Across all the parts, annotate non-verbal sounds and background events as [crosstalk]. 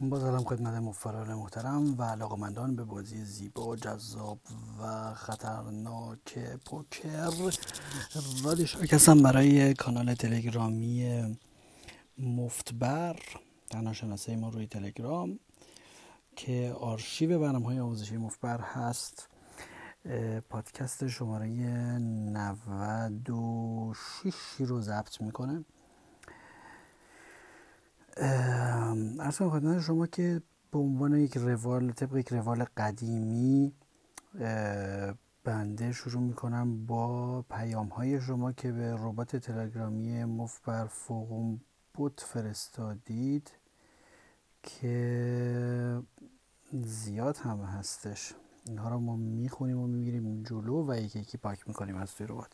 با سلام خدمت مفران محترم و علاقمندان به بازی زیبا جذاب و خطرناک پوکر. رادی هستم برای کانال تلگرامی مفتبر تنها ما روی تلگرام که آرشیو برنامه های آموزشی مفتبر هست پادکست شماره 96 رو ضبط می‌کنه. ارز خدمت شما که به عنوان یک روال طبق یک روال قدیمی بنده شروع می‌کنم با پیام های شما که به ربات تلگرامی مفبر فوقم بوت فرستادید که زیاد هم هستش. اینها رو ما می‌خونیم و می‌گیریم جلو و یکی یکی پاک می‌کنیم از توی ربات.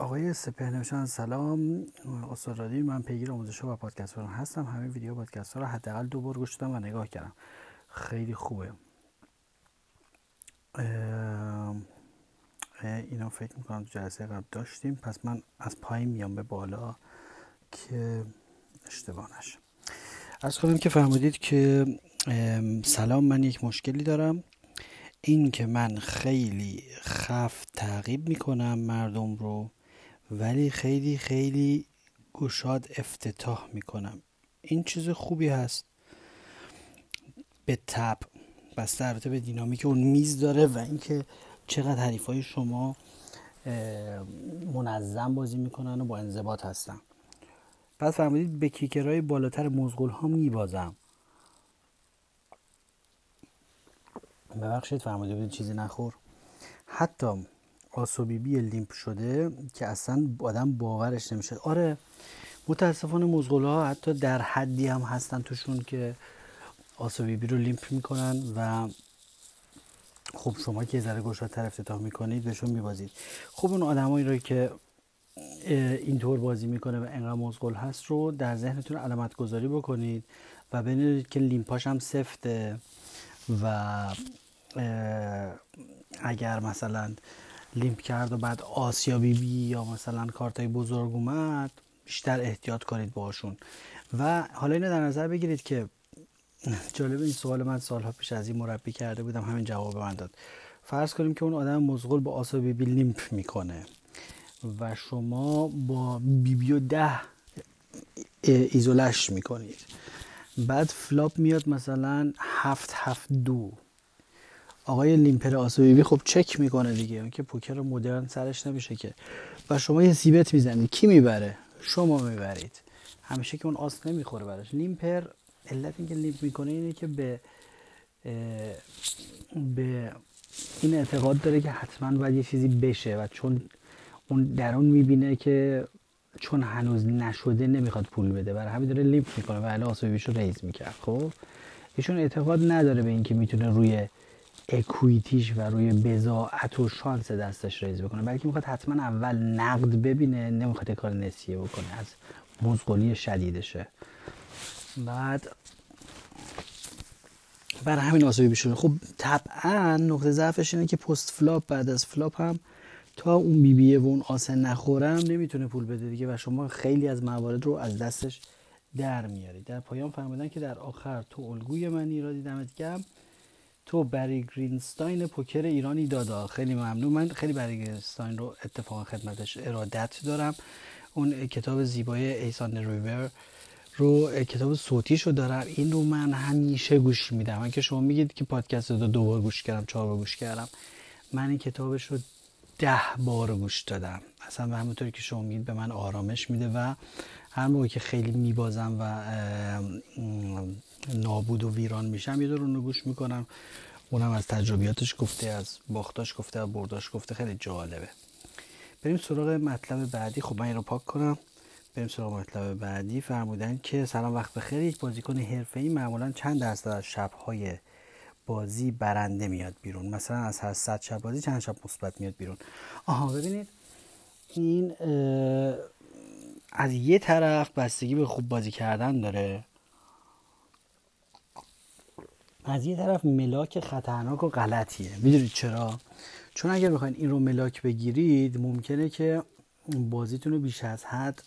آقای سپه نوشتن سلام. استاد من پیگیر آموزش و پادکست هستم. همه ویدیو پادکست ها رو حداقل دو بار گوش دادم و نگاه کردم. خیلی خوبه. اینا فکر می‌کنم تو جلسه قبل داشتیم. پس من از پایین میام به بالا که اشتباه نشه. از کنم که فرمودید که سلام من یک مشکلی دارم. این که من خیلی خف تعقیب می‌کنم مردم رو. ولی خیلی خیلی گشاد افتتاح می‌کنم. این چیز خوبی هست. به تب بسته البته به دینامیک اون میز داره و اینکه چقدر حریف های شما منظم بازی می‌کنن و با انضباط هستن. پس فرمودید به کیکرهای بالاتر مزغول ها میبازم. ببخشید فرمودید چیزی نخور. حتی آسوبیبی لیمپ شده که اصلا آدم باورش نمیشه. آره متاسفانه مزغول ها حتی در حدی هم هستن توشون که آسوبیبی رو لیمپ می‌کنن و خب شما که ذره گشادتر افتتاح می‌کنید بهشون میبازید. خب اون آدمایی رو که اینطور بازی می‌کنه و انقدر مزغول هست رو در ذهنتون علامت گذاری بکنید و ببینید که لیمپاش هم سفته و اگر مثلا لیمپ کرد و بعد آسیابی بی یا مثلا کارتای بزرگ اومد بیشتر احتیاط کنید باشون و حالا اینو در نظر بگیرید که جالب این سوال من سالها پیش از این مربی کرده بودم همین جواب من داد. فرض کنیم که اون آدم مزغول با آسیابی بی لیمپ می‌کنه و شما با بی بی و ده ایزولش می‌کنید. بعد flop میاد مثلا هفت هفت دو. آقای limper آس و بی‌بی خب چک می‌کنه دیگه. اون که پوکر مدرن سرش نمیشه که. و شما یه c-bet می‌زنید کی می‌بره؟ شما می‌برید. همیشه که اون آس نمی‌خوره براش. limper علت اینکه limp می‌کنه اینه که به به این اعتقاد داره که حتما باید یه چیزی بشه و چون اون درون می‌بینه که چون هنوز نشده نمی‌خواد پول بده. برای همین داره limp می‌کنه و الان آس و بی‌بیش رو raise می‌کرد. خب؟ ایشون اعتقاد نداره به اینکه می‌تونه روی equity ش و روی بضاعت و شانس دستش raise بکنه. بلکه می‌خواد حتما اول نقد ببینه نمی‌خواد کار نسیه بکنه. از مزغولی شدیدشه. بعد برای همین آس و بی‌بیشه خب طبعا نقطه ضعفش اینه که post flop بعد از flop هم تا اون بی بیه و اون آسه نخورم نمی‌تونه پول بده دیگه و شما خیلی از موارد رو از دستش در میارید. در پایان فرمودن که در آخر تو الگوی من ایرادی دمت گم تو بری گرینستاین پوکر ایرانی دادا. خیلی ممنون. من خیلی بری گرینستاین رو اتفاقا خدمتش ارادت دارم. اون کتاب زیبای ایسان ریور رو کتاب صوتیش رو دارم. این رو من همیشه گوش میدم. من که شما میگید که پادکست رو دو بار گوش کردم چهار بار گوش کردم من این کتابش رو ده بار گوش دادم. اصلا به همونطوری که شما میگید به من آرامش میده و هر موقع که خیلی میبازم و نابود و ویران میشم یه دور رو گوش می‌کنم. اونم از تجربیاتش گفته از باختاش گفته از برداش گفته. خیلی جالبه. بریم سراغ مطلب بعدی. خب من این رو پاک کنم. بریم سراغ مطلب بعدی. فرمودن که سلام وقت بخیر. یک بازیکن حرفه‌ای معمولا چند درصد از شبهای بازی برنده میاد بیرون؟ مثلا از هر 100 شب بازی چند شب مثبت میاد بیرون؟ آها ببینید. این از یه طرف بستگی به خوب بازی کردن داره. از یه طرف ملاک خطرناک و غلطیه. می‌دونید چرا؟ چون اگر بخواید این رو ملاک بگیرید ممکنه که بازیتون رو بیش از حد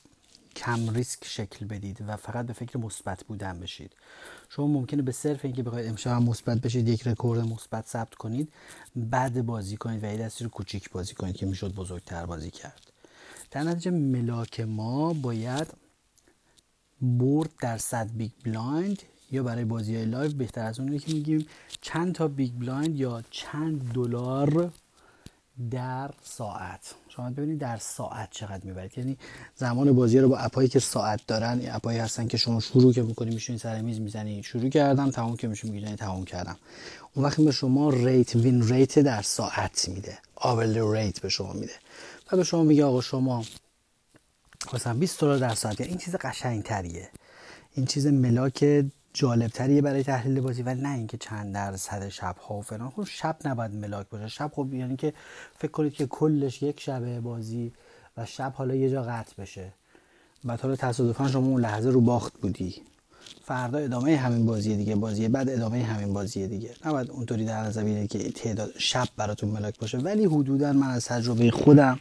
کم ریسک شکل بدید و فقط به فکر مثبت بودن بشید. شما ممکنه به صرف اینکه بخواید امشب مثبت بشید یک رکورد مثبت ثبت کنید بعد بازی کنید و یه دستی رو کوچیک بازی کنید که می‌شد بزرگتر بازی کرد. در نتیجه ملاک ما باید برد در صد big blind یا برای بازی های live بهتر از اونه که میگیم. چند تا big blind یا چند دلار در ساعت؟ شما ببینید در ساعت چقدر می‌برید. یعنی زمان بازی رو با app ایی که ساعت دارن app ایی هستن که شما شروع که می‌کنی میشونی سر میز می‌زنی شروع کردم تمام که میشون میگی تمام کردم. اون وقت به شما rate win rate در ساعت میده. hourly rate به شما میده. و به شما میگه آقا شما مثلا 20 دلار در ساعت. این چیز قشنگ تریه این چیز ملاک جالب تریه برای تحلیل بازی ولی نه اینکه چند درصد شب ها و فلان. خب شب نباید ملاک باشه. شب خب یعنی که فکر کنید که کلش یک شبه بازی و شب حالا یه جا قطع بشه. بعد حالا تصادفا شما اون لحظه رو باخت بودی. فردا ادامه همین بازی دیگه بازی بعد ادامه همین بازی دیگه. نباید اونطوری در نظر بگیرید که تعداد شب براتون ملاک باشه. ولی حدودا من از تجربه خودم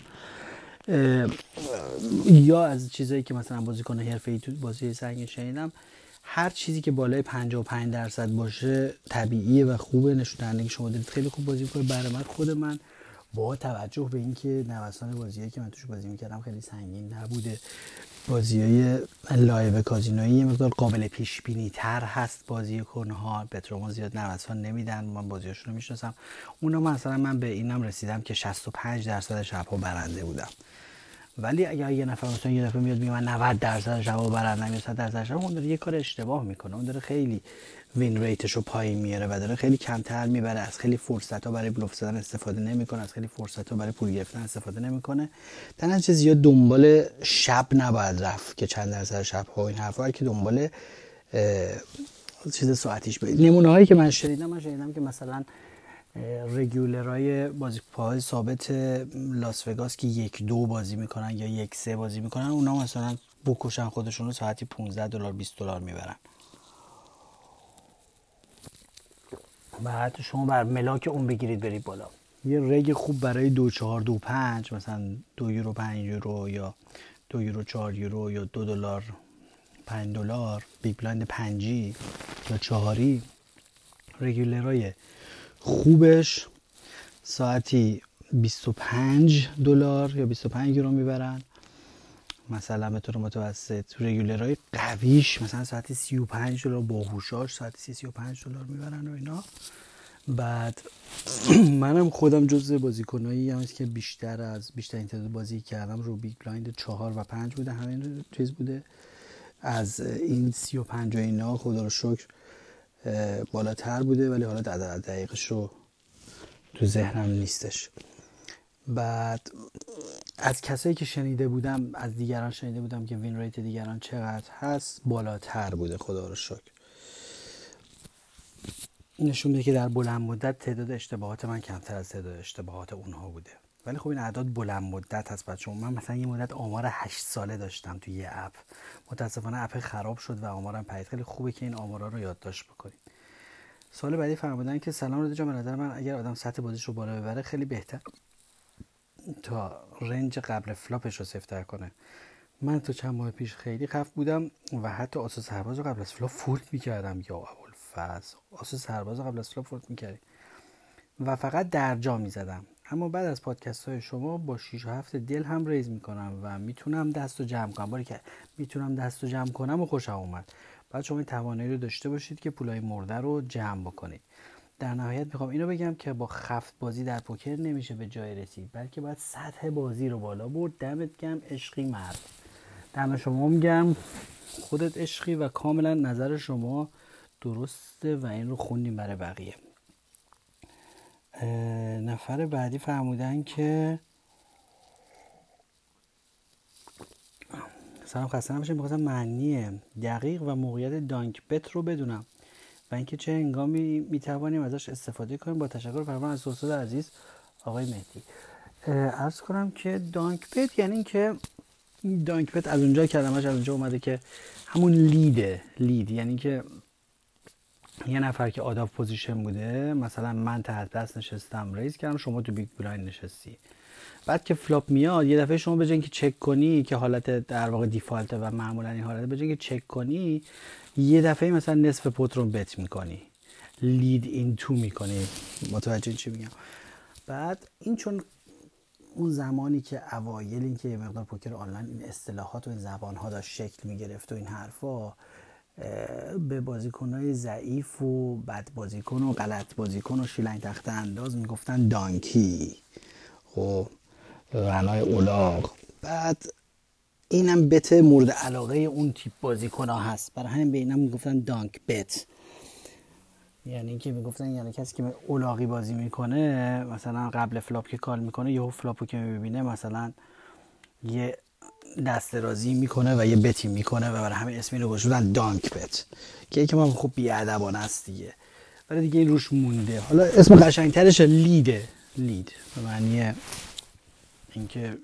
یا از چیزایی که مثلا بازیکن حرفه‌ای تو بازی سنگین شنیدم هر چیزی که بالای 55 درصد باشه طبیعیه و خوبه نشون که شما دارید. خیلی خوب بازی می‌کنه برای من خود من با توجه به اینکه نوسان بازیایی که من توش بازی می‌کردم خیلی سنگین نبوده. بازی های live کازینویی یه مقدار قابل پیش بینی تر هست. بازی کنها پتروما زیاد نوسان نمیدن. من بازیاشون رو می‌شناسم. اونا مثلا من به اینم رسیدم که 65 درصد شبها برنده بودم. ولی اگر یه نفر مثلا یه دفعه میاد میگه من 90 درصد شبا برنده‌م یا 100 درصد شبا اون داره یه کار اشتباه می‌کنه. اون داره خیلی win rate ش رو پایین میاره و داره خیلی کمتر می‌بره. از خیلی فرصت ها برای بلوف زدن استفاده نمی‌کنه. از خیلی فرصت ها برای پول گرفتن استفاده نمی‌کنه. در نتیجه زیاد دنبال شب نباید رفت که چند درصد شب ها این حرفا که دنبال چیز ساعتیش برید نمونه هایی که من شنیدم من شنیدم که مثلا رگولرای بازیکن‌های ثابت لاس وگاس که یک دو بازی می‌کنن یا یک سه بازی می‌کنن اونا مثلا بکشن خودشون رو ساعتی 15 دلار 20 دلار می‌برن. بعد شما بر ملاک اون بگیرید برید بالا. یه reg خوب برای دو چهار دو پنج مثلا دو یورو پنج یورو یا دو یورو چهار یورو یا دو دلار پنج دلار big blind پنجی یا چهاری. regular ای خوبش. ساعتی 25 دلار یا 25 یورو می‌برن. مثلا به طور متوسط regular های قویش مثلا ساعتی 35 دلار باهوشاش ساعتی 35 دلار می‌برن و اینا. بعد [clears throat] منم خودم جز بازیکنایی هم که بیشتر از بیشتر این تعداد بازی کردم رو big blind چهار و پنج بوده همین چیز بوده. از این سی و پنج و اینا خدا رو شکر بالاتر بوده ولی حالا دقیقش رو تو ذهنم نیستش. بعد از کسایی که شنیده بودم از دیگران شنیده بودم که win rate دیگران چقدر هست بالاتر بوده خدا رو شکر. نشون میده که در بلند مدت تعداد اشتباهات من کمتر از تعداد اشتباهات اونها بوده. ولی خب این اعداد بلند مدت هست بچه‌ها من مثلا یه مدت آمار 8 ساله داشتم تو یه app. متاسفانه app خراب شد و آمارم پرید. خیلی خوبه که این آمارا رو یادداشت بکنید. سوال بعدی فرمودن که سلام رو به نظر من اگر آدم سطح بازیش رو بالا ببره خیلی بهتر. تا range قبل flop ش رو سفتر کنه. من تو چند ماه پیش خیلی خفت بودم و حتی آس و سرباز رو قبل از flop fold می‌کردم. یا اول فاز آس و سرباز رو قبل از flop fold می‌کردیم و فقط در جا می‌زدم. اما بعد از پادکست های شما با 6 و 7 دل هم raise می‌کنم و می‌تونم دست و جمع کنم. باری که می‌تونم دست و جمع کنم و خوشم اومد. بعد شما این توانایی رو داشته باشید که پولای مرده رو جمع بکنید. در نهایت می‌خوام اینو بگم که با خفت بازی در پوکر نمیشه به جای رسید بلکه باید سطح بازی رو بالا برد. دمت گم عشقی مرد. دم شما میگم خودت عشقی و کاملا نظر شما درسته و این رو خوندیم برای بقیه. نفر بعدی فرمودن که سلام خسته نباشید می‌خواستم معنی دقیق و موقعیت دانک بت رو بدونم و اینکه چه هنگامی می‌توانیم ازش استفاده کنیم. با تشکر فرمان از استاد عزیز آقای مهدی. عرض کنم که donk bet یعنی اینکه donk bet از اونجا کلمش از اونجا اومده که همون lead ه lead. یعنی که یه نفر که out of position بوده مثلا من ته دست نشستم raise کردم شما تو big blind نشستی. بعد که flop میاد یه دفعه شما به که چک کنی که حالت در واقع default و معمولا این حالت به که چک کنی یه دفعه مثلا نصف pot رو bet می‌کنی. lead into می‌کنی. متوجه چی میگم؟ بعد این چون اون زمانی که اوایل این که مقدار پوکر آنلاین این اصطلاحات و این زبان ها داشت شکل می‌گرفت و این حرفا به بازیکنهای ضعیف و بد بازیکن و غلط بازیکن و شیلنگ تخت انداز می‌گفتن دانکی. خب غنای اولاغ بعد اینم بت مورد علاقه اون تیپ بازیکن ها هست. برای همین به اینم می‌گفتن دانک بت. یعنی اینکه می‌گفتن یعنی کسی که اولاغی بازی می‌کنه مثلا قبل flop که call می‌کنه یهو flop و که می‌بینه مثلا یه دست درازی می‌کنه و یه bet ی می‌کنه و برای همین اسمش رو گذاشتن donk bet. که که ما خب بیادبانه است دیگه. ولی دیگه این روش مونده. حالا اسم قشنگترش lead ه lead. به معنی اینکه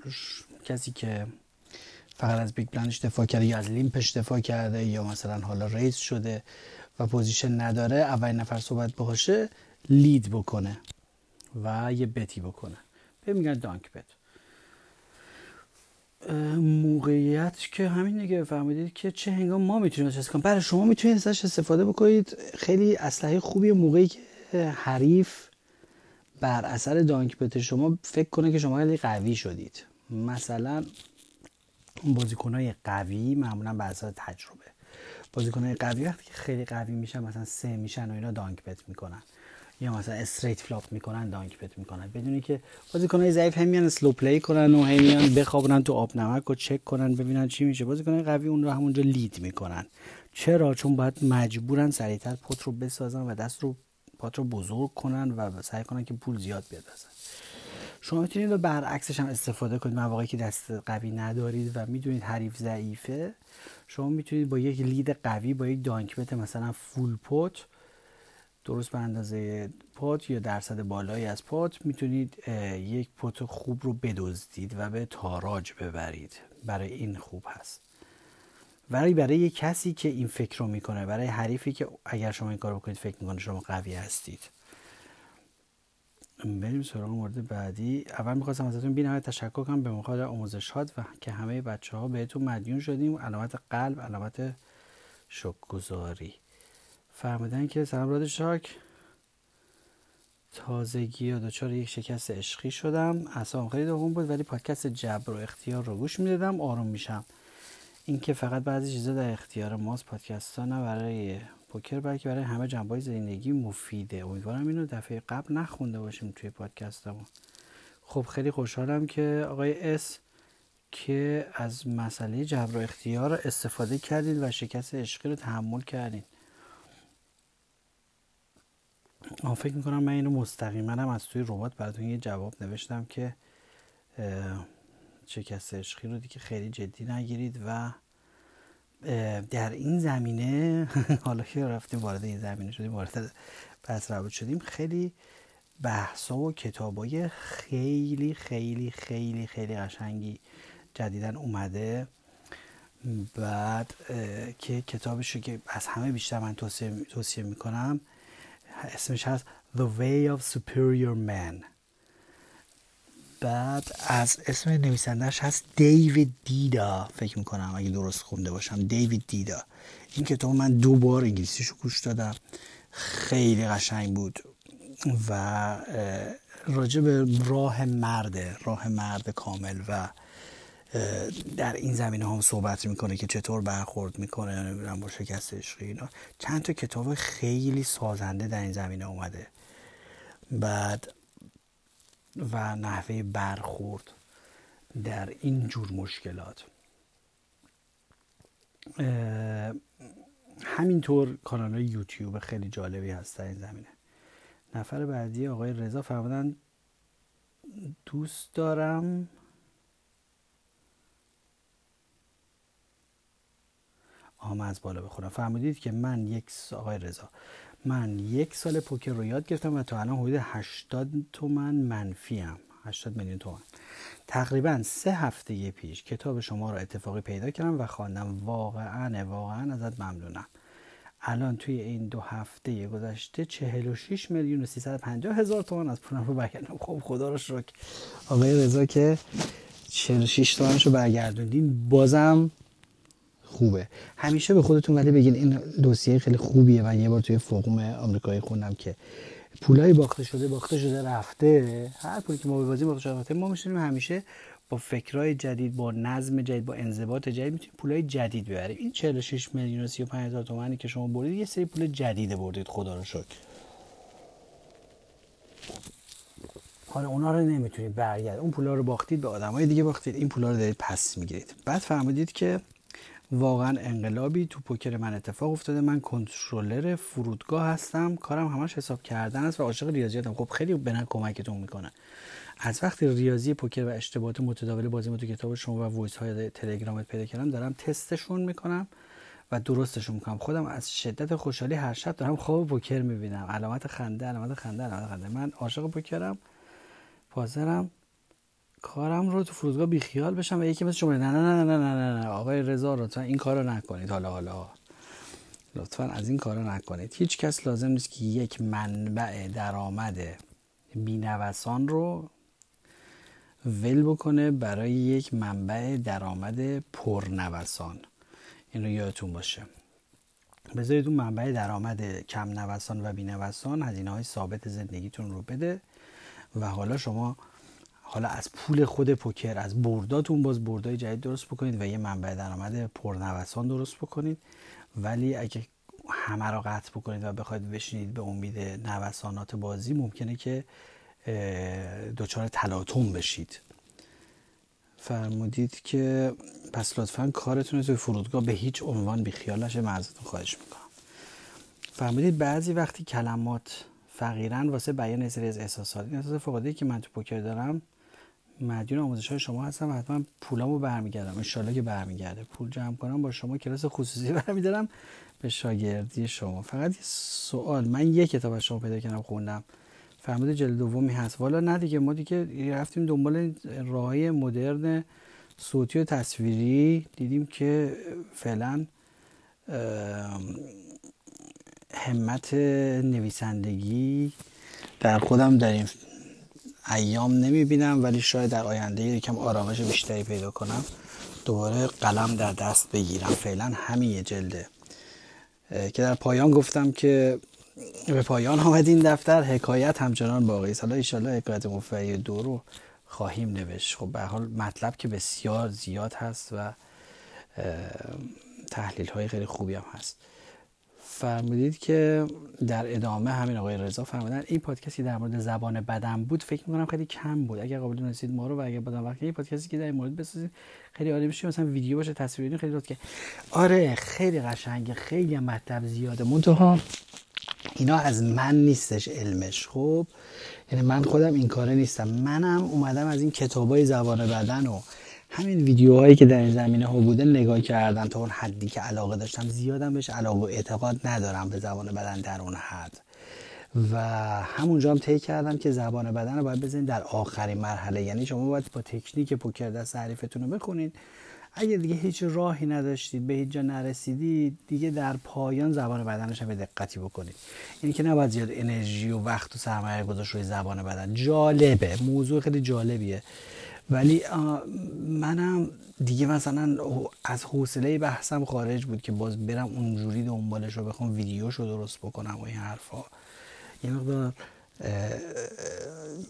کسی که فقط از big blind ش دفاع کرده یا از limp ش دفاع کرده یا مثلا حالا raise شده و پوزیشن نداره اول نفر صحبت باشه لید بکنه و یه بتی بکنه. به میگن دانک بت. موقعیت که همین دیگه فهمیدید که چه هنگام ما می‌تونیم ازش کنیم. برای شما می‌تونید ازش استفاده بکنید. خیلی اسلحه خوبی موقعی که حریف بر اثر دانک بت شما فکر کنه که شما خیلی قوی شدید. مثلا بازیکنهای قوی معمولا بر اثر تجربه. بازیکنهای قوی وقتی که خیلی قوی میشن مثلا سه میشن و اینا donk bet می‌کنن. یا مثلا straight flop می‌کنن donk bet می‌کنن. بدون اینکه بازیکنهای ضعیف هم میان slow play کنن و هم میان بخوابونن تو آب نمک و چک کنن ببینن چی میشه. بازیکنهای قوی اون رو همونجا lead می‌کنن. چرا؟ چون باید مجبورن سریعتر pot رو بسازن و دست رو pot رو بزرگ کنن و سعی کنن که پول زیاد بیاد شما می‌تونید برعکسش هم استفاده کنید. مواقعی که دست قوی ندارید و می‌دونید حریف ضعیفه شما می‌تونید با یک لید قوی با یک دانک بت مثلا فول پوت درست به اندازه پات یا درصد بالایی از پات می‌تونید یک پوت خوب رو بدزدید و به تاراج ببرید. برای این خوب هست. ولی برای یک کسی که این فکر رو می‌کنه برای حریفی که اگر شما این کار بکنید فکر می‌کنه شما قوی هستید. بریم سراغ مورد بعدی. اول می‌خواستم ازتون بی تشکر کنم به مخاطر آموزشات و که همه بچه ها بهتون مدیون شدیم. علامت قلب علامت شکگذاری فرمودن که سلام راد شاک. تازگی یا دچار یک شکست عشقی شدم. اصلا خیلی دوم بود ولی پادکست جبر و اختیار رو گوش می‌دادم آروم میشم. اینکه فقط بعضی چیزا در اختیار ماست پادکست ها نه برای پوکر بلکه برای همه جنبه زندگی مفیده. امیدوارم اینو دفعه قبل نخونده باشیم توی پادکستمون. خب خیلی خوشحالم که آقای اس که از مسئله جبر و اختیار استفاده کردید و شکست عشقی رو تحمل کردید آن فکر می‌کنم من اینو مستقیما هم از توی ربات براتون یه جواب نوشتم که شکست عشقی رو دیگه خیلی جدی نگیرید و در این زمینه [laughs] حالا که رفتیم وارد این زمینه شدیم وارد بحث روابط شدیم خیلی بحثا و کتابای خیلی خیلی خیلی خیلی قشنگی جدیدن اومده. بعد که کتابش که از همه بیشتر من توصیه می‌کنم اسمش هست The Way of Superior Man. بعد از اسم نویسندهش هست دیوید دیدا فکر می‌کنم اگه درست خونده باشم. دیوید دیدا این کتاب من دو بار انگلیسیشو گوش دادم. خیلی قشنگ بود. و راجع به راه مرده راه مرد کامل و در این زمینه هم صحبت می‌کنه که چطور برخورد می‌کنه نمی‌دونم با شکست عشقی اینا. چند تا کتاب خیلی سازنده در این زمینه اومده. بعد و نحوه برخورد در این جور مشکلات. همینطور کانال یوتیوب خیلی جالبی هست در این زمینه. نفر بعدی آقای رضا فرمودن دوست دارم آم از بالا بخورم. فرمودید که من یک آقای رضا من یک سال پوکر رو یاد گرفتم و تا الان حدود 80 تومن منفی هم 80 میلیون تومن. تقریبا سه هفته پیش کتاب شما رو اتفاقی پیدا کردم و خواندم. واقعا واقعا ازت ممنونم. الان توی این دو هفته گذشته 46 میلیون و 350 هزار تومان از پولم رو برگردم. خب خدا رو شکر. آقای رضا که 46 تومنش رو برگردوندین بازم خوبه. همیشه به خودتون ولی بگین این دوسیه خیلی خوبیه و یه بار توی فوقوم آمریکایی خوندم که پولای باخته شده باخته شده رفته. هر پولی که ما ببازیم باخته شده رفته. ما میشونیم همیشه با فکرای جدید با نظم جدید با انضباط جدید می‌تونیم پولای جدید ببریم. این 46 میلیون و 35 هزار تومانی که شما بردید یه سری پول جدید بردید. خدا رو شکر. حالا اونا رو نمی‌تونید برگرد اون پولا رو باختید به آدمای دیگه باختید. این پولا رو دارید پس می‌گیرید. بعد فهمیدید که واقعا انقلابی تو پوکر من اتفاق افتاده. من کنترلر فرودگاه هستم. کارم همش حساب کردن است و عاشق ریاضیاتم خب خیلی به کمکتون می‌کنه. از وقتی ریاضی پوکر و اشتباهات متداول بازی تو کتاب شما و voice های تلگرامت پیدا کردم دارم تستشون می‌کنم و درستشون می‌کنم. خودم از شدت خوشحالی هر شب دارم خواب پوکر می‌بینم. علامت خنده علامت خنده علامت خنده. من عاشق پوکرم پازرم کارم رو تو فرودگاه بیخیال بشم و یکی مثل شما نه نه نه نه نه نه آقای رضا لطفا این کارو نکنید. حالا حالا. لطفا از این کارو نکنید. هیچ کس لازم نیست که یک منبع درآمد بینوسان رو ول بکنه برای یک منبع درآمد پرنوسان. این رو یادتون باشه. بذارید اون منبع درآمد کم نوسان و بینوسان هزینه های ثابت زندگیتون رو بده و حالا شما حالا از پول خود پوکر از برداتون باز بردای جدید درست بکنید و یه منبع درآمد پرنوسان درست بکنید. ولی اگه همه رو قطع بکنید و بخواید بشینید به امید نوسانات بازی ممکنه که دچار تلاطم بشید. فرمودید که پس لطفا کارتون توی فرودگاه به هیچ عنوان بیخیال نشه من ازتون خواهش می‌کنم. فرمودید بعضی وقتی کلمات فقیرن واسه بیان از احساسات این احساس فقدی که من تو پوکر دارم مدیون آموزش های شما هستم حتما پولامو برمیگردم. انشالله که برمیگرده. پول جمع کنم با شما کلاس خصوصی [laughs] برمیدارم به شاگردی شما. فقط یه سوال. من یه کتاب از شما پیدا کردم خوندم. فرمود جلد دومی هست. والا نه دیگه ما دیگه رفتیم دنبال راهی مدرن صوتی و تصویری. دیدیم که فعلا همت نویسندگی در خودم این ایام نمی بینم ولی شاید در آینده یکم آرامش بیشتری پیدا کنم. دوباره قلم در دست بگیرم. فعلا همین یه جلده. که در پایان گفتم که به پایان آمد این دفتر. حکایت همچنان باقی است. حالا ایشالله حکایت مفعی دو رو خواهیم نوشت. خب به حال مطلب که بسیار زیاد هست و تحلیل های خیلی خوبی هم هست. فرمودید که در ادامه همین آقای رضا فرمودن این پادکستی در مورد زبان بدن بود فکر می‌کنم خیلی کم بود. اگر قابل دونستید ما رو و اگر بدن وقتی این پادکستی که در این مورد بسازید خیلی عالی میشه. مثلا ویدیو باشه تصویر خیلی لطف که آره خیلی قشنگه خیلی مطلب زیاده. منتها اینا از من نیستش علمش. خب یعنی من خودم این کاره نیستم. منم اومدم از این کتابای زبان بدن و همین ویدیوهایی که در این زمینه ها بوده نگاه کردم تا اون حدی که علاقه داشتم زیادم بهش علاقه و اعتقاد ندارم به زبان بدن در اون حد. و همونجا هم طی کردم که زبان بدن رو باید بزنید در آخرین مرحله. یعنی شما باید با تکنیک پوکر دست حریفتون رو بخونید. اگه دیگه هیچ راهی نداشتید به هیچ جا نرسیدید دیگه در پایان زبان بدنش هم به دقتی بکنید. یعنی که نباید زیاد انرژی و وقت و سرمایه گذاشت روی زبان بدن. جالبه. موضوع خیلی جالبیه. ولی منم دیگه مثلا از حوصله بحثم خارج بود که باز برم اونجوری دنبالش رو بخوام ویدیوشو درست بکنم و این حرفا. یه مقدار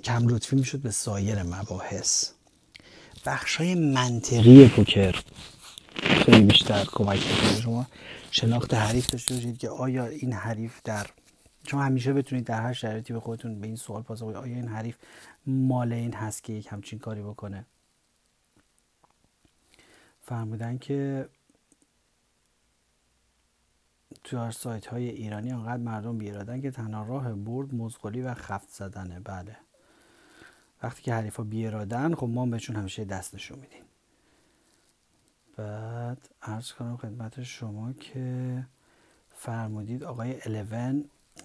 کم لطفی می‌شد به سایر مباحث. بخش های منطقی پوکر خیلی بیشتر کمک می‌کنه. شما شناخت حریف داشته باشید که آیا این حریف در شما همیشه بتونید در هر شرایطی به خودتون به این سوال پاسخ بدید آیا این حریف مال این هست که یک همچین کاری بکنه. فرمودن که تو سایت های ایرانی انقدر مردم بیرادن که تنها راه برد مزغلی و خفت زدنه. بله. وقتی که حریفا بیرادن خب ما بهشون همیشه دست نشون میدیم. بعد عرض کنم خدمت شما که فرمودید آقای 11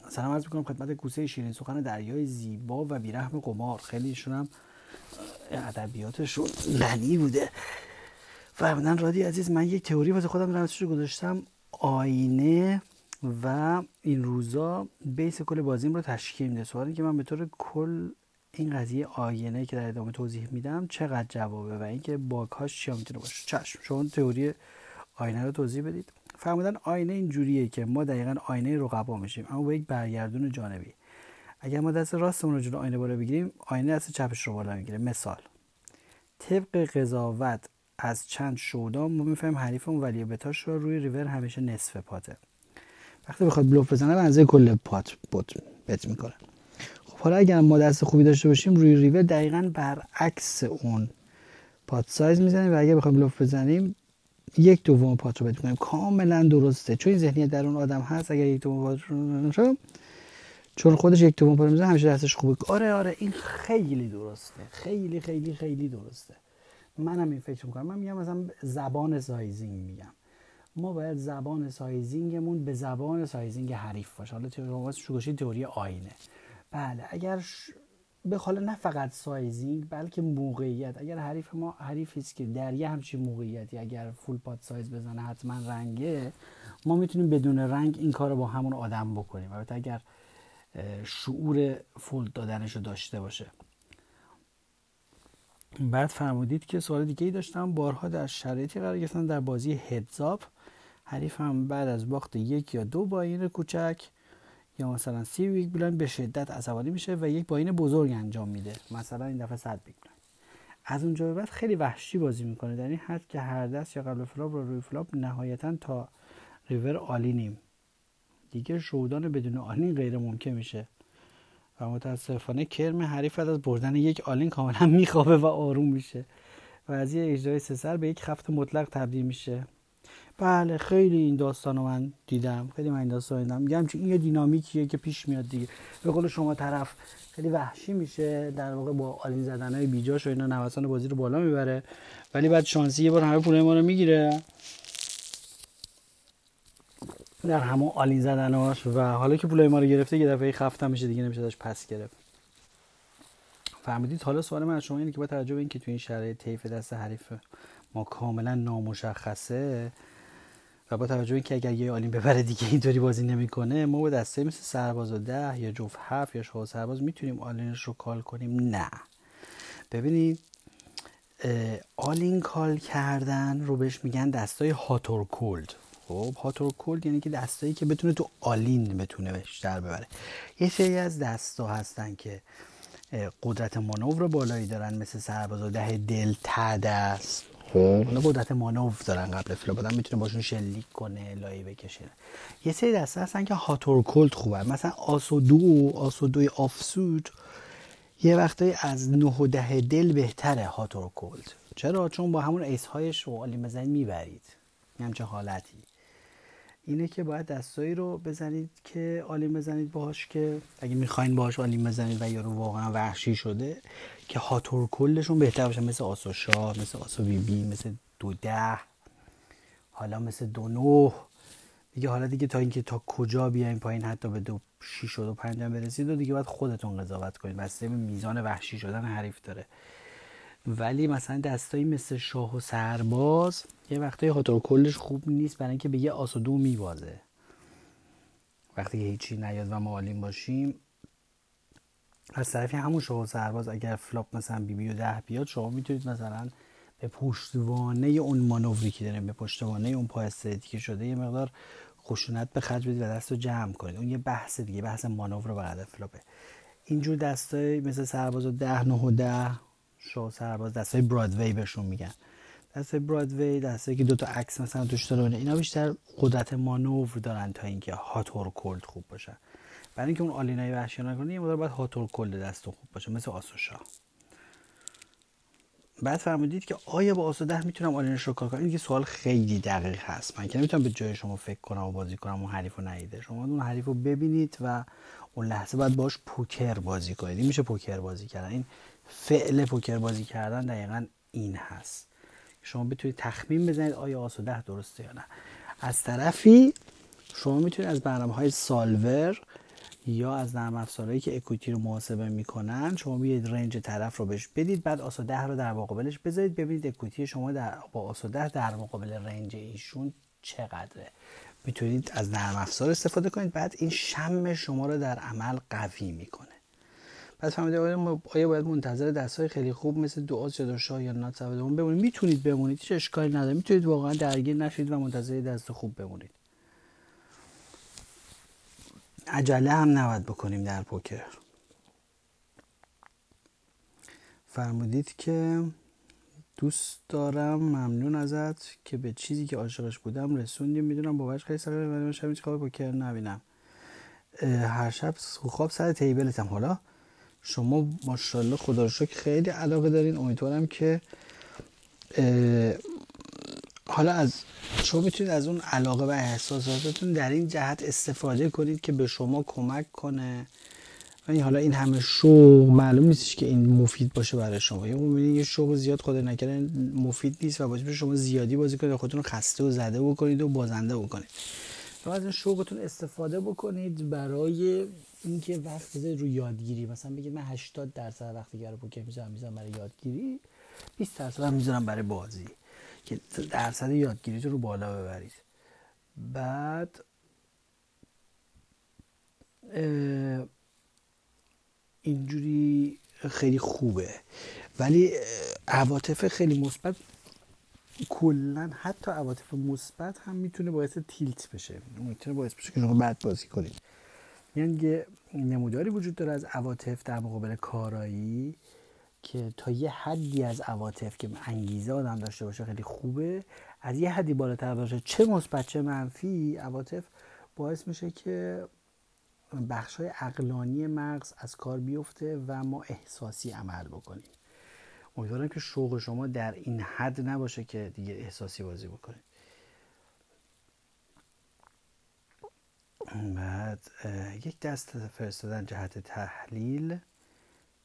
سلام عرض می‌کنم خدمت گوسه شیرین سخن دریای زیبا و بیرحم قمار. خیلی هم ادبیاتشون غنی بوده. فرمودن رادی عزیز من یک تئوری واسه خودم رو گذاشتم. آینه و این روزا بیس کل بازیم رو تشکیل میده. سوالی که من به طور کل این قضیه آینه که در ادامه توضیح میدم چقدر جوابه و اینکه باگهاش چیا می‌تونه باشه. چشم شما تئوری آینه رو توضیح بدید. فرمودن آینه این جوریه که ما دقیقا آینه رقبا میشیم. اما با یک برگردون جانبی. اگر ما دست راستمون رو جلو آینه بالا بگیریم آینه دست چپش رو بالا می‌گیره. مثال. طبق قضاوت از چند شودام ما می‌فهمیم حریفمون ولی بتاش رو روی ریور همیشه نصف پاته. وقتی بخواد بلوف بزنه بنزه کل پات بوت بت می‌کنه. خب حالا اگر ما دست خوبی داشته باشیم روی ریور دقیقا برعکس اون pot size می‌زنیم و اگر بخوایم بلوف بزنیم یک دوم pot رو bet می‌کنیم کاملا درسته. چون این ذهنیت در اون آدم هست اگر یک دوم pot رو چون خودش یک دوم pot می‌زنه همیشه دستش خوبه. آره آره این خیلی درسته. خیلی خیلی خیلی درسته. منم این فکر می‌کنم. من میگم مثلا زبان sizing میگم. ما باید زبان sizing مون به زبان sizing حریف باشه. حالا شما شوگوشی تئوری آینه. بله اگر ش... به حالا نه فقط sizing بلکه موقعیت. اگر حریف ما حریفی است که در یه همچین موقعیتی اگر full pot size بزنه حتما رنگه ما می‌تونیم بدون رنگ این کار رو با همون آدم بکنیم. البته اگر شعور fold دادنش رو داشته باشه. بعد فرمودید که سوال دیگه ای داشتم. بارها در شرایطی قرار گرفتم در بازی heads-up حریفم بعد از باخت یک یا دو buy-in کوچک یا مثلا سی big blind به شدت عصبانی میشه و یک buy-in بزرگ انجام میده. مثلا این دفعه 100 big blind از اونجا به بعد خیلی وحشی بازی می‌کنه. در این حد که هر دست یا قبل flop رو روی flop نهایتا تا river all-in یم دیگه showdown بدون all-in غیر ممکن میشه. و متاسفانه کرم حریف از بردن یک all-in کاملا میخوابه و آروم میشه. و از یه aggressive به یک خفت مطلق تبدیل میشه. بله خیلی این داستان رو من دیدم خیلی من این داستان دیدم. میگم چون این یه دینامیکیه که پیش میاد دیگه. به قول شما طرف خیلی وحشی میشه در واقع با all-in زدن های بیجاش و اینا نوسان بازی رو بالا می‌بره. ولی بعد شانسی یه بار همه پول ما رو می‌گیره. در همون all-in زدناش و حالا که پولای ما رو گرفته یه دفعه خفتم میشه دیگه نمیشه داشت پس گرفت. فهمیدید؟ حالا سوال من از شما اینه که با توجه به اینکه تو این شرایط طیف دست حریف ما کاملا نامشخصه و با توجه اینکه اگر یه all-in ببره دیگه اینطوری بازی نمی‌کنه ما با دستی مثل سرباز و ده یا جفت هفت یا شاه سرباز می‌تونیم all-in ش رو call کنیم؟ نه. ببینید all-in call کردن رو بهش میگن دستای hot or cold. خب hot or cold یعنی که دستایی که بتونه تو all-in بتونه بیشتر ببره. یه سری از دستا هستن که قدرت مانور بالایی دارن مثل سرباز و ده دل تدست خب. قدرت مانور دارن قبل فلو بدن می‌تونه باشون شلیک کنه لایه بکشه. یه سری دسته هستن که هاتور کولد خوبه مثلا آسو دو آسو دوی آفسود یه وقتایی از نه و ده دل بهتره هاتور کولد چرا؟ چون با همون ایس هایش رو آلین بزنید می‌برید. همچه حالتی. اینه که باید دستایی رو بزنید که آلین بزنید باهاش که اگه می‌خواین باهاش آلین بزنید و یارو واقعا وحشی شده که هاتور کلشون بهتر باشه مثل آسو شاه مثل آسو بی بی مثل دو ده حالا مثل دو نه. دیگه حالا دیگه تا اینکه تا کجا بیایم پایین حتی به دو شیش و دو پنج برسید و دیگه باید خودتون قضاوت کنید. بسته میزان وحشی شدن حریف داره. ولی مثلا دستایی مثل شاه و سرباز یه وقتایی هاتور کلش خوب نیست برای اینکه به یه آس و دو میبازه. وقتی که هیچی نیاد و ما باشیم از طرفی همون و سرباز اگر flop مثلا بی بی و ده بیاد شما می‌تونید مثلا به پشتوانه اون مانوری که داریم به پشتوانه اون پایی که شده یه مقدار خشونت به خرج بدید و دست رو جمع کنید. اون یه بحث دیگه بحث مانور رو بعد flop ه. اینجور دستای مثل سرباز و ده نه و ده شاه و سرباز دستای Broadway بهشون میگن. دستای Broadway دستایی که دوتا عکس مثلا توش داره اینا بیشتر قدرت مانور دارن تا اینکه hot or cold خوب باشن برای اینکه اون all-in ای وحشی نکنه یه مقدار باید hot or cold دست خوب باشه مثل آس و شاه. بعد فرمودید که آیا با آس و ده می‌تونم all-in ش رو call کنم؟ این سوال خیلی دقیق هست. من که نمی‌تونم به جای شما فکر کنم و بازی کنم اون حریف رو ندیده. شما اون حریف رو ببینید و اون لحظه باید باش پوکر بازی کنید. این میشه پوکر بازی کردن. این فعل پوکر بازی کردن دقیقا این هست. شما بتونید تخمین بزنید آیا آس ده درسته یا نه. از طرفی شما می‌تونید از برنامه های سالور یا از نرم افزارهایی که اکویتی رو محاسبه می‌کنن شما بیاید رنج طرف رو بهش بدید بعد آسو ده رو در مقابلش بذارید. ببینید اکویتی شما در با آسو ده در مقابل رنج ایشون چقدره. می‌تونید از نرم افزار استفاده کنید. بعد این شم شما رو در عمل قوی می‌کنه. بعد فهمیده آیا باید منتظر دستای خیلی خوب مثل دعا شاه یا نات بمونید می‌تونید بمونید هیچ اشکالی نداره. می‌تونید واقعا درگیر نشید و منتظر دست خوب بمونید. عجله هم نباید بکنیم در پوکر. فرمودید که دوست دارم ممنون ازت که به چیزی که عاشقش بودم رسوندیم. می‌دونم باباش خیلی ساله ولی من شب هیچ پوکر نبینم. هر شب خواب سر تیبلتم. حالا شما ماشاءالله خدا رو شکر خیلی علاقه دارین. امیدوارم که حالا از شما می‌تونید از اون علاقه و احساساتتون در این جهت استفاده کنید که به شما کمک کنه. ولی حالا این همه شوق معلوم نیستش که این مفید باشه برای شما. یه می‌بینید یه شوق زیاد خدا نکرده مفید نیست و باعث شما زیادی بازی کنید خودتون خسته و زده بکنید و بازنده بکنید. و از این شوقتون استفاده بکنید برای اینکه وقت بذارید رو یادگیری. مثلا بگید من 80 درصد وقتی رو پوکر می‌ذارم می‌ذارم برای یادگیری 20 درصد هم می‌ذارم برای بازی. که درصد یادگیری رو بالا ببرید. بعد اینجوری خیلی خوبه. ولی عواطف خیلی مثبت کلا حتی عواطف مثبت هم می‌تونه باعث تیلت بشه. می‌تونه باعث بشه که شما بد بازی کنید. یعنی نموداری وجود داره از عواطف در مقابل کارایی. که تا یه حدی از عواطف که انگیزه آدم داشته باشه خیلی خوبه از یه حدی بالاتر باشه چه مثبت چه منفی عواطف باعث میشه که بخش های اقلانی مغز از کار بیفته و ما احساسی عمل بکنیم. امیدوارم که شوق شما در این حد نباشه که دیگه احساسی بازی بکنید. بعد یک دست فرستادن جهت تحلیل.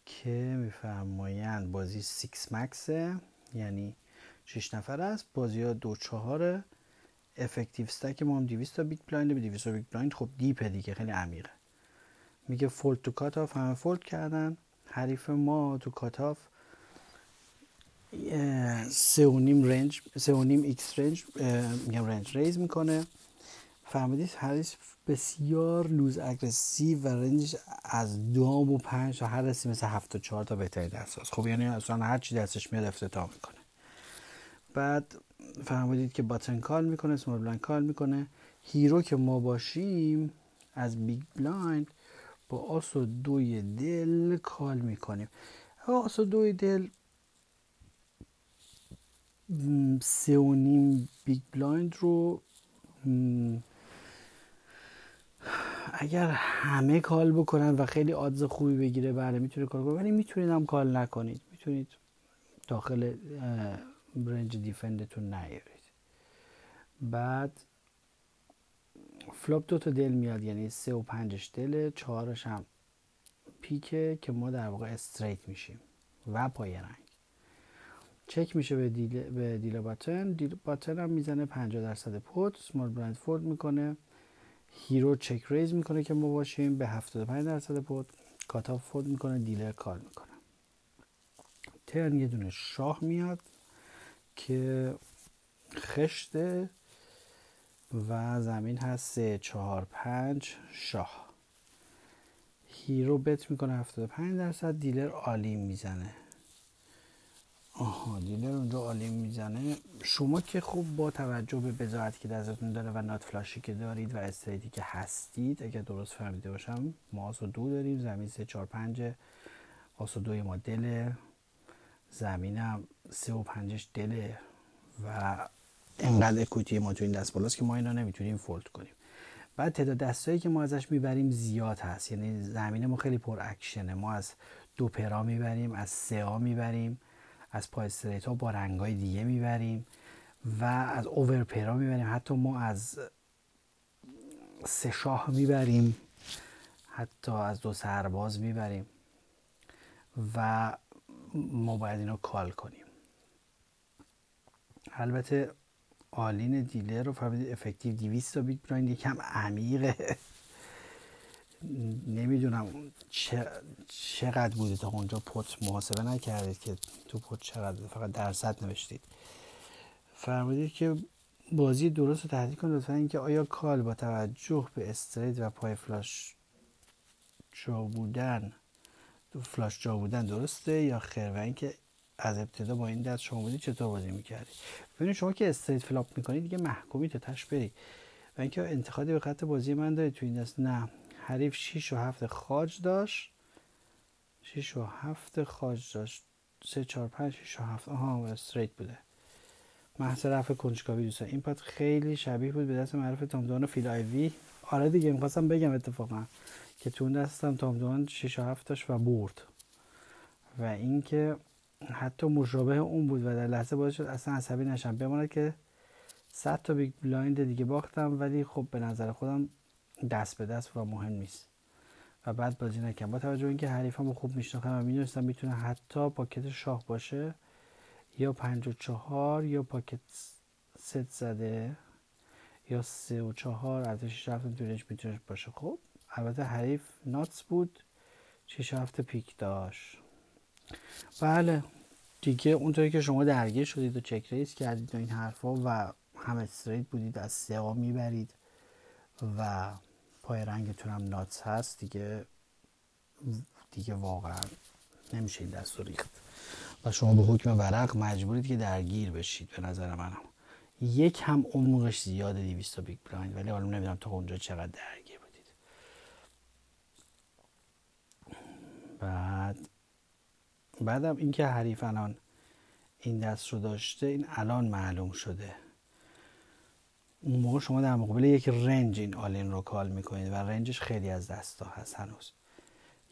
که میفرمایند بازی six max ه یعنی 6 نفر است. بازی ها دو چهاره effective stack ما هم 200 تا big blind به 200 big blind خب deep ه دیگه خیلی عمیقه. میگه fold to cutoff همه fold کردن. حریف ما تو cutoff سه و نیم range سه و نیم x range میگم range raise می‌کنه. فرمودید حریف بسیار loose aggressive و range ش از دام و پنج تا هر رسی مثل هفت و چهار تا بهتری دست هست. خب یعنی اصلا هر چی دستش میاد افتتاح می‌کنه. بعد فرمودید که button call می‌کنه small blind call می‌کنه. hero که ما باشیم از big blind با آس و دوی دل call می‌کنیم. آس و دوی دل سه و نیم big blind رو اگر همه call بکنن و خیلی odds خوبی بگیره بله می‌تونه call کنه. ولی می‌تونید هم call نکنید. می‌تونید داخل range defend تون نیارید. بعد flop دو تا دل میاد یعنی سه و پنجش دله چهارش هم پیکه که ما در واقع straight میشیم و پای رنگ. چک میشه به deal, به dealer button. dealer button هم می‌زنه 50 درصد pot. small blind fold می‌کنه. hero check-raise می‌کنه که ما باشیم به 75 درصد pot cutoff fold می‌کنه dealer call می‌کنه. turn یه دونه شاه میاد که خشته و زمین هست سه چهار پنج شاه. Hero bet می‌کنه 75 درصد dealer all-in می‌زنه. آها dealer اونجا all-in می‌زنه. شما که خوب با توجه به بذارت که دستتون داره و nut flush ی که دارید و straight ی که هستید اگر درست فهمیده باشم ما آس دو داریم زمین سه چهار پنج آس و دوی ما دله زمینم سه و پنجش دله و انقدر equity ما تو این دست بالاست که ما اینا نمی‌تونیم fold کنیم. بعد تعداد دستایی که ما ازش می‌بریم زیاد هست. یعنی زمین ما خیلی پر اکشنه. ما از دو پرا می‌بریم از سه ها می‌بریم. از پای ها با رنگای دیگه می‌بریم و از اوور پرا می‌بریم. حتی ما از سه شاه می‌بریم. حتی از دو سرباز می‌بریم و ما باید اینو کال کنیم. البته all-in dealer رو فهمیدید effective 200 تا big blind یکم عمیقه. نمی‌دونم چقدر بوده تا اونجا pot محاسبه نکردید که تو pot چقدر فقط درصد نوشتید. فرمودید که بازی درست رو تحلیل کن لطفا اینکه آیا call با توجه به straight و پای flush جا بودن flush جا بودن درسته یا خیر؟ و اینکه از ابتدا با این دست شما بودید چطور بازی می‌کردی ببینید شما که straight flop می‌کنید دیگه محکومی تا تش بری. و اینکه انتقادی به خط بازی من دارید تو این دست نه. حریف 6 و 7 خاج داشت. 6 و 7 خاج داشت. 3 4 5 6 و 7 آها straight بوده. محض رفع کنجکاوی دوستان این pot خیلی شبیه بود به دست معروف Tom Dwan و Phil Ivey آره دیگه می‌خواستم بگم اتفاقا که تو دستم Tom Dwan 6 و 7 داشت و برد. و اینکه حتی مشابه اون بود و در لحظه باعث شد اصلا عصبی نشم. بماند که 100 تا big blind دیگه باختم ولی خب به نظر خودم دست به دست و مهم نیست. و بعد بازی نکردم. با توجه اینکه حریفمو خوب میشناختم و می‌دونستم می‌تونه حتی pocket شاه باشه یا پنج و چهار یا pocket set زده یا سه و چهار از شیش هفته تو می‌تونه باشه. خب البته حریف nuts بود. شیش هفته پیک داشت. بله دیگه اونطوری که شما درگیر شدید و check raise کردید و این حرفا و هم straight بودید از سه می‌برید و پای رنگتون هم nuts هست دیگه دیگه واقعا نمیشه این دست ریخت. و شما به حکم ورق مجبورید که درگیر بشید به نظر منم. یک هم عمقش زیاده 200 big blind ولی حالا نمی‌دونم تا اونجا چقدر درگیر بودید. بعد بعدم اینکه حریف الان این دست رو داشته این الان معلوم شده. اون موقع شما در مقابل یک range این all-in رو call می‌کنید و range ش خیلی از دستا هست هنوز.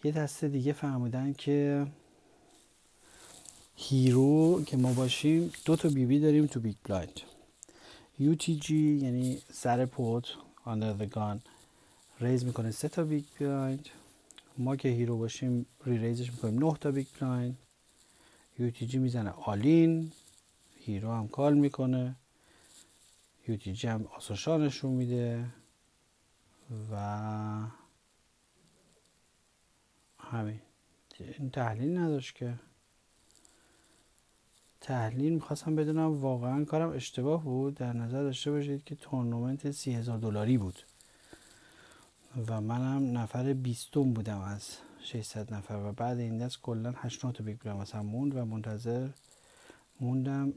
یه دست دیگه فهمیدن که hero که ما باشیم دو تا بی بی داریم تو big blind. UTG یعنی سر pot under the gun raise می‌کنه سه تا big blind. ما که hero باشیم re-raise ش می‌کنیم نه تا big blind. UTG می‌زنه all-in hero هم call می‌کنه. UTG هم آس و شاه نشون میده و همین. این تحلیل نداشت که. تحلیل می‌خواستم بدونم واقعا کارم اشتباه بود. در نظر داشته باشید که تورنمنت سی هزار دلاری بود. و منم نفر بیستم بودم از 600 نفر. و بعد این دست کلا 8 تا big مثلا موند و منتظر موندم.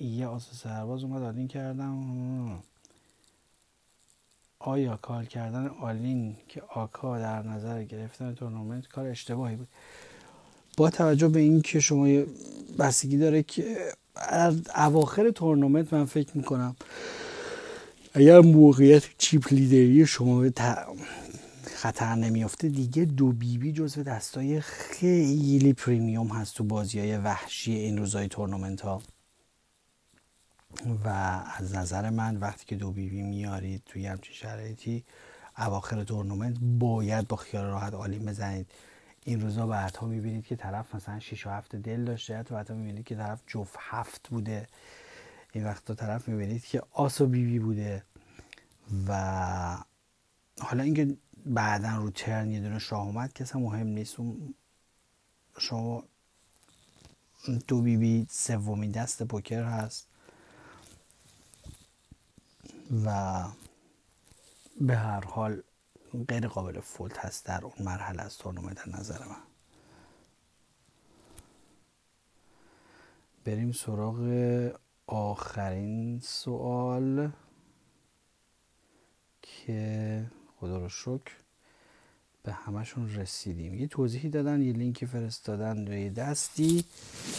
یه آس سرباز اومد all-in کردم. آیا call کردن all-in که با در نظر گرفتن تورنمنت کار اشتباهی بود؟ با توجه به اینکه شما بستگی داره که از اواخر تورنمنت من فکر می‌کنم اگر موقعیت chip leader ی شما به خطر نمیافته دیگه دو بیبی بی جزو دستای خیلی premium هست تو بازی های وحشی این روزای تورنمنت ها و از نظر من وقتی که دو بیبی بی میارید توی همچین شرایطی اواخر تورنمنت باید با خیال راحت all-in بزنید. این روزا بعدها می‌بینید که طرف مثلا 6 و 7 دل داشته تو بعدها می‌بینید که طرف جفت هفت بوده. این وقت طرف می‌بینید که آس و بیبی بوده. و حالا اینکه بعدا رو ترن یه دونه شاه اومد که اصلا مهم نیست. اون شما دو بیبی سومین دست پوکر هست. و به هر حال غیر قابل فولت هست در اون مرحله از تورنمنت در نظر من. بریم سراغ آخرین سوال که خدا رو شکر به همشون رسیدیم. یه توضیحی دادن یه لینکی فرستادن روی دستی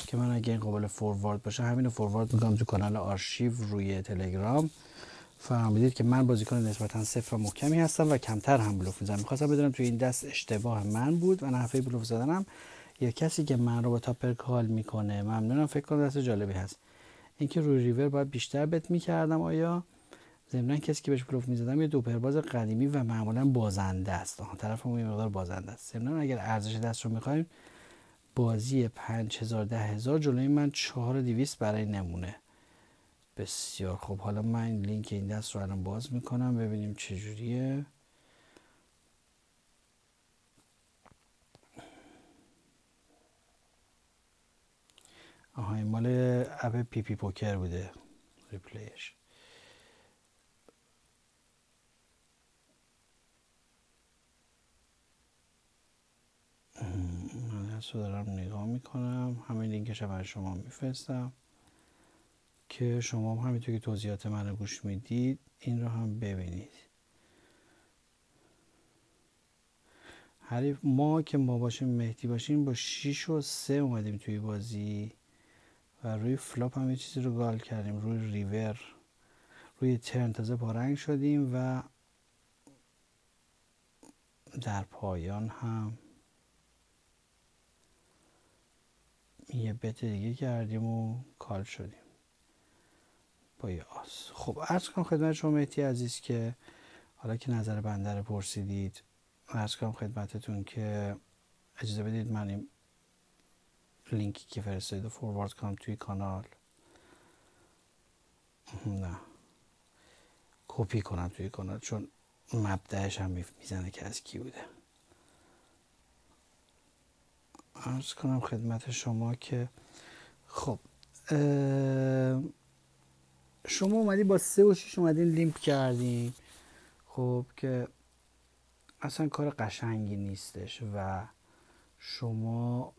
که من اگه این قابل فوروارد باشه همین رو فوروارد می‌کنم تو کانال آرشیو روی تلگرام. فهمیدید که من بازیکن نسبتا صفر و محکمی هستم و کمتر هم بلوف می‌زنم. می‌خواستم بدونم توی این دست اشتباه من بود و نحوه بلوف زدنم. یا کسی که من رو با تاپر کال می‌کنه. ممنونم فکر کنم دست جالبی هست. اینکه روی ریور باید بیشتر بت می‌کردم آیا؟ ضمن کسی که بهش بلوف می‌زدم یه دو پرباز قدیمی و معمولا بازنده است. آها طرفمون یه مقدار بازنده است. ضمن اگر ارزش دست رو می‌خوایم بازی 5000 10000 جلوی من 4200 برای نمونه. بسیار خوب. حالا من لینک این دست رو الان باز می‌کنم ببینیم چجوریه. آها این مال اپ PPPoker بوده. replay ش. من رو دارم نگاه می‌کنم. همین لینکش رو برای شما میفرستم. که شما هم همینطور که توضیحات من رو گوش می‌دید این رو هم ببینید. حریف ما که ما باشیم مهدی باشیم با 6 و 3 اومدیم توی بازی و روی flop هم یه چیزی رو call کردیم روی ریور روی turn تازه پا رنگ شدیم و در پایان هم یه bet دیگه کردیم و call شدیم. با یه آس. خب ارز کنم خدمت شما مهدی عزیز که حالا که نظر بنده رو پرسیدید ارز کنم خدمتتون که اجازه بدید من این لینکی که فرستادید فوروارد کنم توی کانال. نه. کپی کنم توی کانال چون مبدعش هم می‌زنه که از کی بوده. ارز کنم خدمت شما که خب شما اومدی با سه و شیش اومدین لیمپ کردیم خب که اصلا کار قشنگی نیستش و شما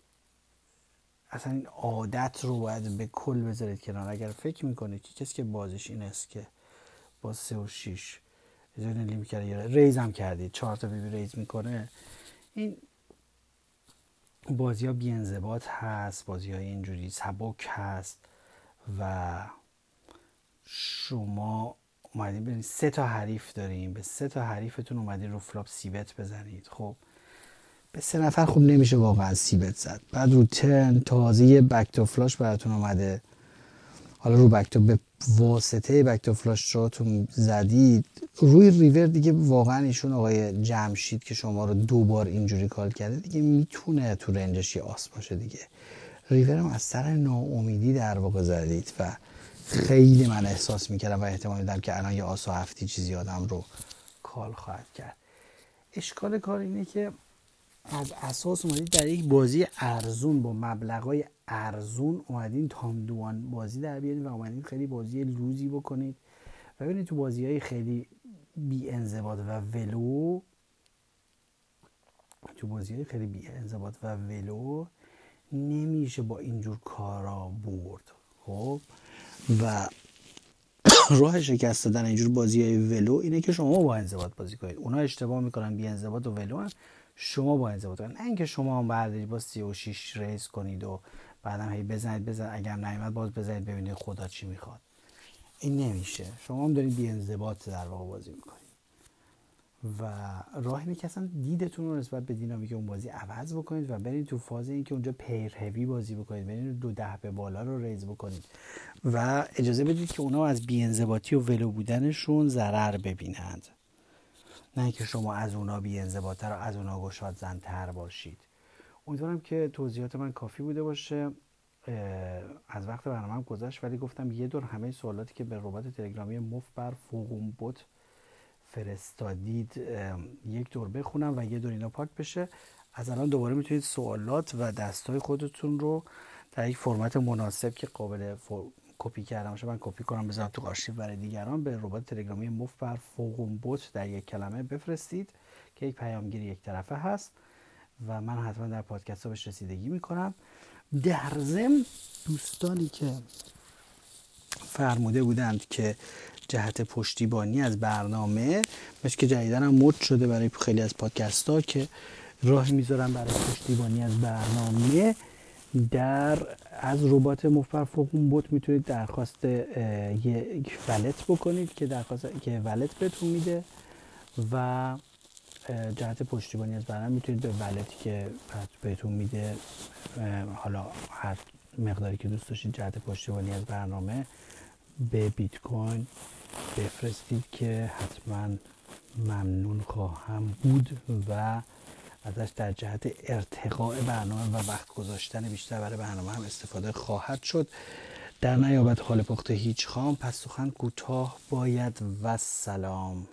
اصلا این عادت رو باید به کل بذارید کنار. اگر فکر می‌کنید که کسی که بازش این است که با سه و شیش limp کرده raise هم کردید چهار تا بی raise می‌کنه این بازی ها انضباط هست بازی های اینجوری سبک هست و شما اومدین برین سه تا حریف داریم به سه تا حریفتون اومدین رو flop c-bet بزنید. خب به سه نفر خوب نمیشه واقعا c-bet زد. بعد رو turn تازه یه back flush براتون اومده. حالا رو bet به واسطه back flush draw تون زدید. روی ریور دیگه واقعا ایشون آقای جمشید که شما رو دو بار اینجوری call کرده دیگه می‌تونه تو range ش یه آس باشه دیگه. ریور از سر ناامیدی در واقع زدید و خیلی من احساس می‌کردم و احتمال میدم که الان یه آس و هفتی چیزی آدم رو کال خواهد کرد. اشکال کار اینه که از اساس اومدید در یک بازی ارزون با مبلغای ارزون اومدین تام دوان بازی در بیارید و اومدین خیلی بازی لوزی بکنید. و ببینید تو بازی های خیلی بی انضباط و ولو تو بازی های خیلی بی انضباط و ولو نمیشه با اینجور کارا برد. خب؟ و [coughs] راه شکست دادن اینجور بازی های ولو اینه که شما با انضباط بازی کنید. اونا اشتباه می‌کنن بی انضباط و ولو هم شما با انضباط نه اینکه شما هم بردارید با 36 ریز کنید و بعدم هی بزنید بزن اگر نیومد باز بزنید ببینید خدا چی می‌خواد. این نمیشه. شما هم دارید بی انضباط در واقع بازی می‌کنید. و راه اینه که اصلا دیدتون رو نسبت به دینامیک اون بازی عوض بکنید و برید تو فاز اینکه اونجا پیر هوی بازی بکنید. برید دو ده به بالا رو ریز بکنید. و اجازه بدید که اونا از بیانضباطی و ولو بودنشون ضرر ببینند. نه که شما از اونا بیانضباطتر و از اونا گشاد زنتر باشید. امیدوارم که توضیحات من کافی بوده باشه. از وقت برنامه گذشت ولی گفتم یه دور همه سوالاتی که به ربات تلگرامی مف بر فوقون بوت فرستادید یک دور بخونم و یه دور اینا پاک بشه. از الان دوباره می‌تونید سوالات و دستای خودتون رو در یک فرمت مناسب که قابل کپی کردم باشه من کپی کنم بذارم تو آرشیو برای دیگران. به ربات تلگرامی مف بر فوقون بوت در یک کلمه بفرستید که یک پیامگیر یک طرفه هست و من حتما در پادکست ها بهش رسیدگی می‌کنم. در ضمن دوستانی که فرموده بودند که جهت پشتیبانی از برنامه مثل که جدیدن هم مد شده برای خیلی از پادکست ها که راه می‌ذارم برای پشتیبانی از برنامه. در از ربات مفر فوقون بوت می‌تونید درخواست یک ولت بکنید که درخواست که ولت بهتون میده و جهت پشتیبانی از برنامه می‌تونید به ولتی که بهتون میده حالا هر مقداری که دوست داشتید جهت پشتیبانی از برنامه به بیت کوین بفرستید که حتما ممنون خواهم بود و ازش در جهت ارتقاء برنامه و وقت گذاشتن بیشتر برای برنامه هم استفاده خواهد شد. در نیابت حال پخته هیچ خام پس سخن کوتاه باید و سلام.